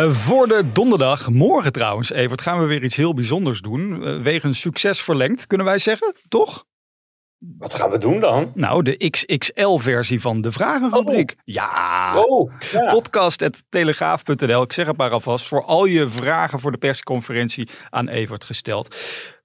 Uh, voor de donderdag, morgen trouwens, Evert, gaan we weer iets heel bijzonders doen. Uh, wegens succes verlengd, kunnen wij zeggen, toch? Wat gaan we doen dan? Nou, de XXL-versie van de Vragenrubriek. Oh. Ja. Oh, ja. Podcast.telegraaf.nl. Ik zeg het maar alvast. Voor al je vragen voor de persconferentie aan Evert gesteld.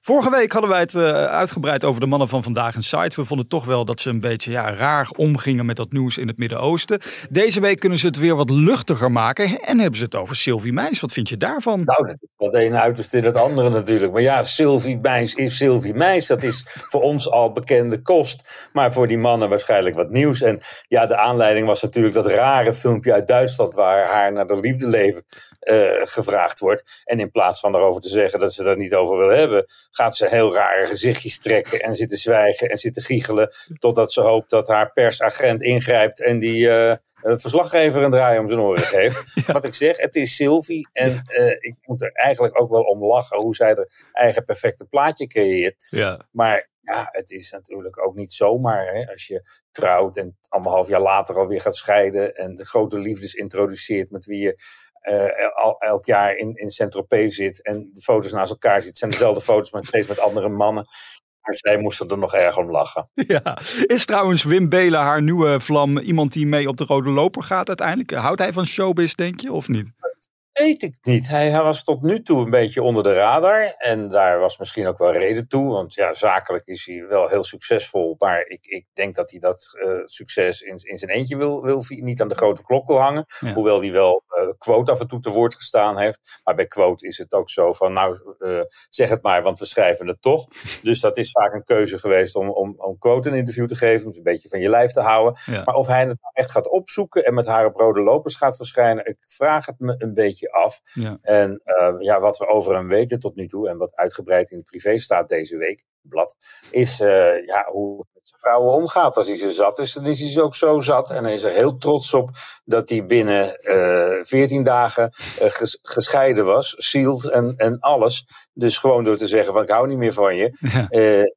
Vorige week hadden wij het uh, uitgebreid over de mannen van vandaag en site. We vonden toch wel dat ze een beetje ja, raar omgingen met dat nieuws in het Midden-Oosten. Deze week kunnen ze het weer wat luchtiger maken en hebben ze het over Sylvie Meijs. Wat vind je daarvan? Nou, dat is wat een uiterste in het andere natuurlijk. Maar ja, Sylvie Meijs is Sylvie Meijs. Dat is voor ons al bekende kost. Maar voor die mannen waarschijnlijk wat nieuws. En ja, de aanleiding was natuurlijk dat rare filmpje uit Duitsland waar haar naar de liefde leven uh, gevraagd wordt. En in plaats van erover te zeggen dat ze dat niet over wil hebben gaat ze heel rare gezichtjes trekken en zitten zwijgen en zitten giechelen. Totdat ze hoopt dat haar persagent ingrijpt en die uh, een verslaggever een draai om zijn oren geeft. Ja. Wat ik zeg, het is Sylvie. En uh, ik moet er eigenlijk ook wel om lachen hoe zij haar eigen perfecte plaatje creëert. Ja. Maar ja, het is natuurlijk ook niet zomaar hè, als je trouwt en anderhalf jaar later alweer gaat scheiden en de grote liefdes introduceert met wie je uh, el elk jaar in, in Saint-Tropez zit en de foto's naast elkaar ziet. Het zijn dezelfde foto's, maar steeds met andere mannen. Maar zij moesten er nog erg om lachen. Ja, is trouwens Wim Belen haar nieuwe vlam iemand die mee op de rode loper gaat uiteindelijk? Houdt hij van showbiz, denk je, of niet? Weet ik niet. Hij, hij, was tot nu toe een beetje onder de radar. En daar was misschien ook wel reden toe. Want ja, zakelijk is hij wel heel succesvol. Maar ik, ik denk dat hij dat uh, succes in, in zijn eentje wil, wil, niet aan de grote klok wil hangen. Ja. Hoewel hij wel uh, quote af en toe te woord gestaan heeft. Maar bij quote is het ook zo van, nou uh, zeg het maar, want we schrijven het toch. Dus dat is vaak een keuze geweest om, om, om quote een interview te geven. Om het een beetje van je lijf te houden. Ja. Maar of hij het nou echt gaat opzoeken en met haar op rode lopers gaat verschijnen. Ik vraag het me een beetje af. Ja. En uh, ja, wat we over hem weten tot nu toe en wat uitgebreid in de privé staat deze week, blad, is uh, ja, hoe het met zijn vrouwen omgaat. Als hij ze zat is, dan is hij ze ook zo zat. En hij is er heel trots op dat hij binnen veertien uh, dagen ges gescheiden was, sealed en, en alles. Dus gewoon door te zeggen van ik hou niet meer van je. Ja.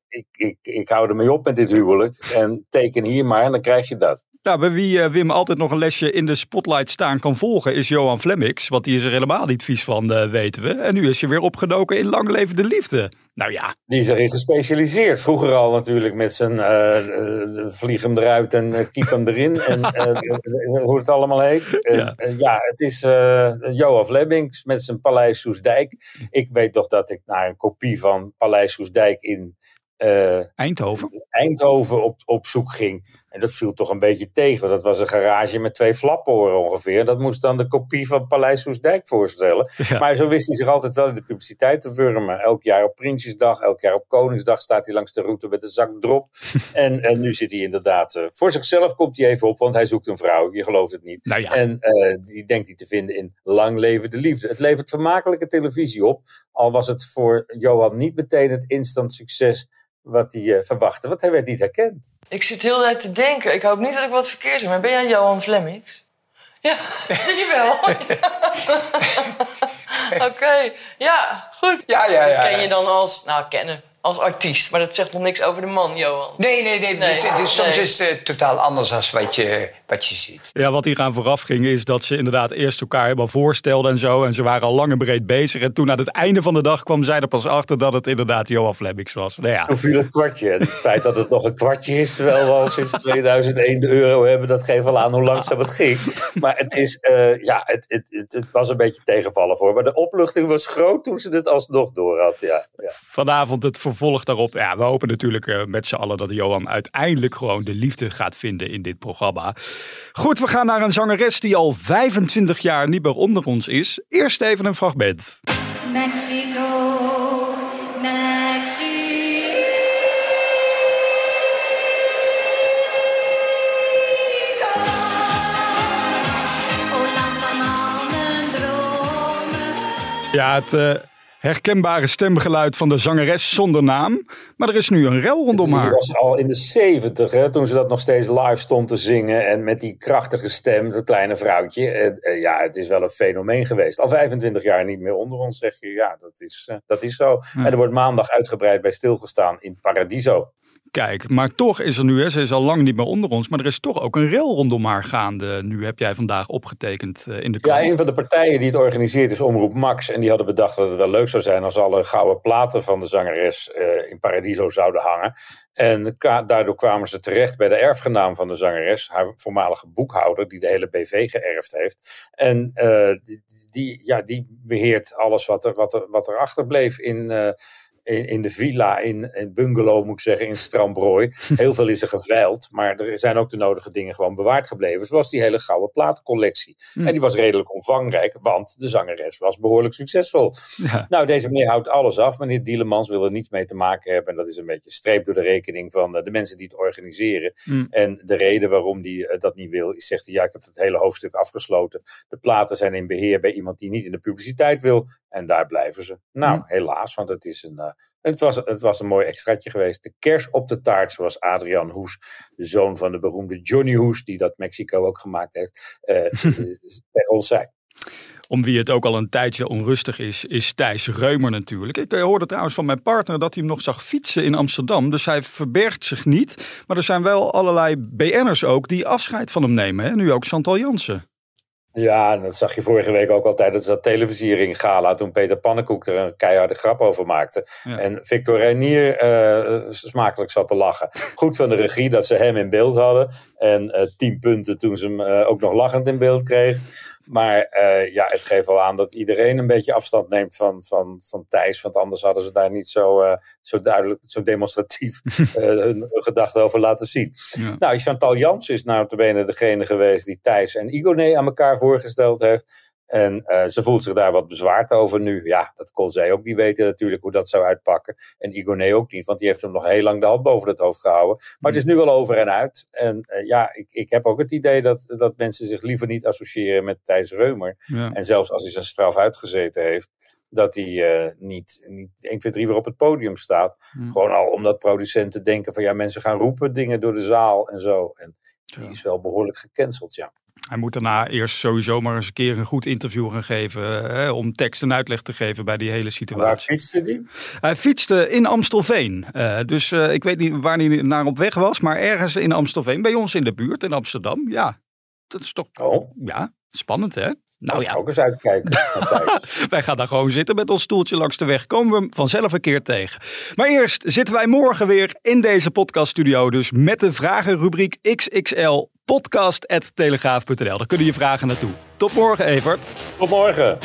ik, ik, ik hou ermee op met dit huwelijk. En teken hier maar en dan krijg je dat. Nou, bij wie uh, Wim altijd nog een lesje in de spotlight staan kan volgen is Johan Flemmix. Want die is er helemaal niet vies van, uh, weten we. En nu is je weer opgedoken in Lang Leven de Liefde. Nou ja. Die is erin gespecialiseerd. Vroeger al natuurlijk met zijn uh, vlieg hem eruit en keep hem erin. en hoe het allemaal heet. Ja, ja het is Johan Flemmix met zijn Paleis Soesdijk. Ik weet toch dat ik naar een kopie van Paleis Soesdijk in... Eindhoven? Eindhoven op, op zoek ging. En dat viel toch een beetje tegen. Dat was een garage met twee flaporen ongeveer. Dat moest dan de kopie van Paleis Soesdijk voorstellen. Ja. Maar zo wist hij zich altijd wel in de publiciteit te wurmen. Elk jaar op Prinsjesdag, elk jaar op Koningsdag staat hij langs de route met een zak drop. en, en nu zit hij inderdaad... Uh, voor zichzelf komt hij even op, want hij zoekt een vrouw. Je gelooft het niet. Nou ja. En uh, die denkt hij te vinden in Lang Leven de Liefde. Het levert vermakelijke televisie op. Al was het voor Johan niet meteen het instant succes wat hij uh, verwachtte. Want hij werd niet herkend. Ik zit heel de tijd te denken. Ik hoop niet dat ik wat verkeerd zeg, maar ben jij Johan Flemmix? Ja, zie je wel. Oké, okay. ja, goed. Ja, ja, ja. Ken je dan als, nou, kennen, als artiest, maar dat zegt nog niks over de man, Johan. Nee, nee, nee. Nee. Soms Nee. is het totaal anders dan wat je, wat je ziet. Ja, wat hier aan vooraf ging is dat ze inderdaad eerst elkaar helemaal voorstelden en zo. En ze waren al lang en breed bezig. En toen aan het einde van de dag kwam zij er pas achter dat het inderdaad Johan Flemmix was. Nou ja, Toen viel het kwartje. En het feit dat het nog een kwartje is, terwijl we al sinds 2001 de euro hebben, dat geeft wel aan hoe langzaam het ging. Maar het, is, uh, ja, het, het, het, het, was een beetje tegenvallen voor. Maar de opluchting was groot toen ze het alsnog door had. Ja, ja. vanavond het vervolg daarop. Ja, we hopen natuurlijk uh, met z'n allen dat Johan uiteindelijk gewoon de liefde gaat vinden in dit programma. Goed, we gaan naar een zangeres die al 25 jaar niet meer onder ons is. Eerst even een fragment. Mexico, Mexico. Ja, het, uh, Herkenbare stemgeluid van de zangeres zonder naam. Maar er is nu een rel rondom Het haar. was al in de zeventig, hè, toen ze dat nog steeds live stond te zingen. En met die krachtige stem, dat kleine vrouwtje. Eh, eh, ja, het is wel een fenomeen geweest. Al 25 jaar niet meer onder ons, zeg je. Ja, dat is, eh, dat is zo. En er wordt maandag uitgebreid bij stilgestaan in Paradiso. Kijk, maar toch is er nu, hè, ze is al lang niet meer onder ons, maar er is toch ook een rel rondom haar gaande. Nu heb jij vandaag opgetekend eh, in de Ja, krant. een van de partijen die het organiseert is Omroep Max. En die hadden bedacht dat het wel leuk zou zijn als alle gouden platen van de zangeres eh, in Paradiso zouden hangen. En daardoor kwamen ze terecht bij de erfgenaam van de zangeres, haar voormalige boekhouder, die de hele BV geërfd heeft. En eh, die, die, ja, die beheert alles wat er, wat er, wat er achterbleef in. In, in de villa, in, in bungalow moet ik zeggen, in Strambrooi. Heel veel is er geveild, maar er zijn ook de nodige dingen gewoon bewaard gebleven. Zoals die hele gouden platencollectie. Hm. En die was redelijk omvangrijk, want de zangeres was behoorlijk succesvol. Ja. Nou, deze meneer houdt alles af. Meneer Dielemans wil er niets mee te maken hebben. En dat is een beetje streep door de rekening van eh, de mensen die het organiseren. Hm. En de reden waarom die eh, dat niet wil, is zegt hij, ja, ik heb het hele hoofdstuk afgesloten. De platen zijn in beheer bij iemand die niet in de publiciteit wil. En daar blijven ze. Nou, Hm. helaas, want het is een... eh, het was, het was een mooi extraatje geweest. De kers op de taart, zoals Adrian Hoes, de zoon van de beroemde Johnny Hoes, die dat Mexico ook gemaakt heeft, eh, eh, tegen ons zei. Om wie het ook al een tijdje onrustig is, is Thijs Reumer natuurlijk. Ik eh, hoorde trouwens van mijn partner dat hij hem nog zag fietsen in Amsterdam. Dus hij verbergt zich niet. Maar er zijn wel allerlei BN'ers ook die afscheid van hem nemen. Hè? Nu ook Chantal Jansen. Ja, en dat zag je vorige week ook altijd. Dat is dat televisiering gala toen Peter Pannenkoek er een keiharde grap over maakte. Ja. En Victor Reinier eh, smakelijk zat te lachen. Goed van de regie dat ze hem in beeld hadden. En eh, tien punten toen ze hem eh, ook nog lachend in beeld kregen. Maar eh, ja, het geeft wel aan dat iedereen een beetje afstand neemt van, van, van Thijs. Want anders hadden ze daar niet zo, eh, zo duidelijk, zo demonstratief eh, hun, gedachten over laten zien. Ja. Nou, Chantal Jans is nou bene degene geweest die Thijs en Igoné aan elkaar voorgesteld heeft. En eh, ze voelt zich daar wat bezwaard over nu. Ja, dat kon zij ook niet weten natuurlijk hoe dat zou uitpakken. En Igoné ook niet, want die heeft hem nog heel lang de hand boven het hoofd gehouden. Maar het is nu wel over en uit. En eh, ja, ik, ik heb ook het idee dat, dat mensen zich liever niet associëren met Thijs Reumer. Ja. En zelfs als hij zijn straf uitgezeten heeft, dat hij eh, niet, niet 1, 2, 3 weer op het podium staat. Hmm. Gewoon al omdat producenten denken van ja, mensen gaan roepen dingen door de zaal en zo. En die Ja. is wel behoorlijk gecanceld, ja. Hij moet daarna eerst sowieso maar eens een keer een goed interview gaan geven. Hè, om tekst en uitleg te geven bij die hele Waar situatie. fietste die? Hij fietste in Amstelveen. Eh, dus eh, ik weet niet waar hij naar op weg was. Maar ergens in Amstelveen. Bij ons in de buurt in Amsterdam. Ja, dat is toch Oh, ja, spannend hè? Nou nou ja, ook eens uitkijken. wij gaan daar gewoon zitten met ons stoeltje langs de weg. Komen we hem vanzelf een keer tegen. Maar eerst zitten wij morgen weer in deze podcaststudio. Dus met de vragenrubriek XXL podcast.telegraaf.nl. Daar kunnen je vragen naartoe. Tot morgen, Evert. Tot morgen.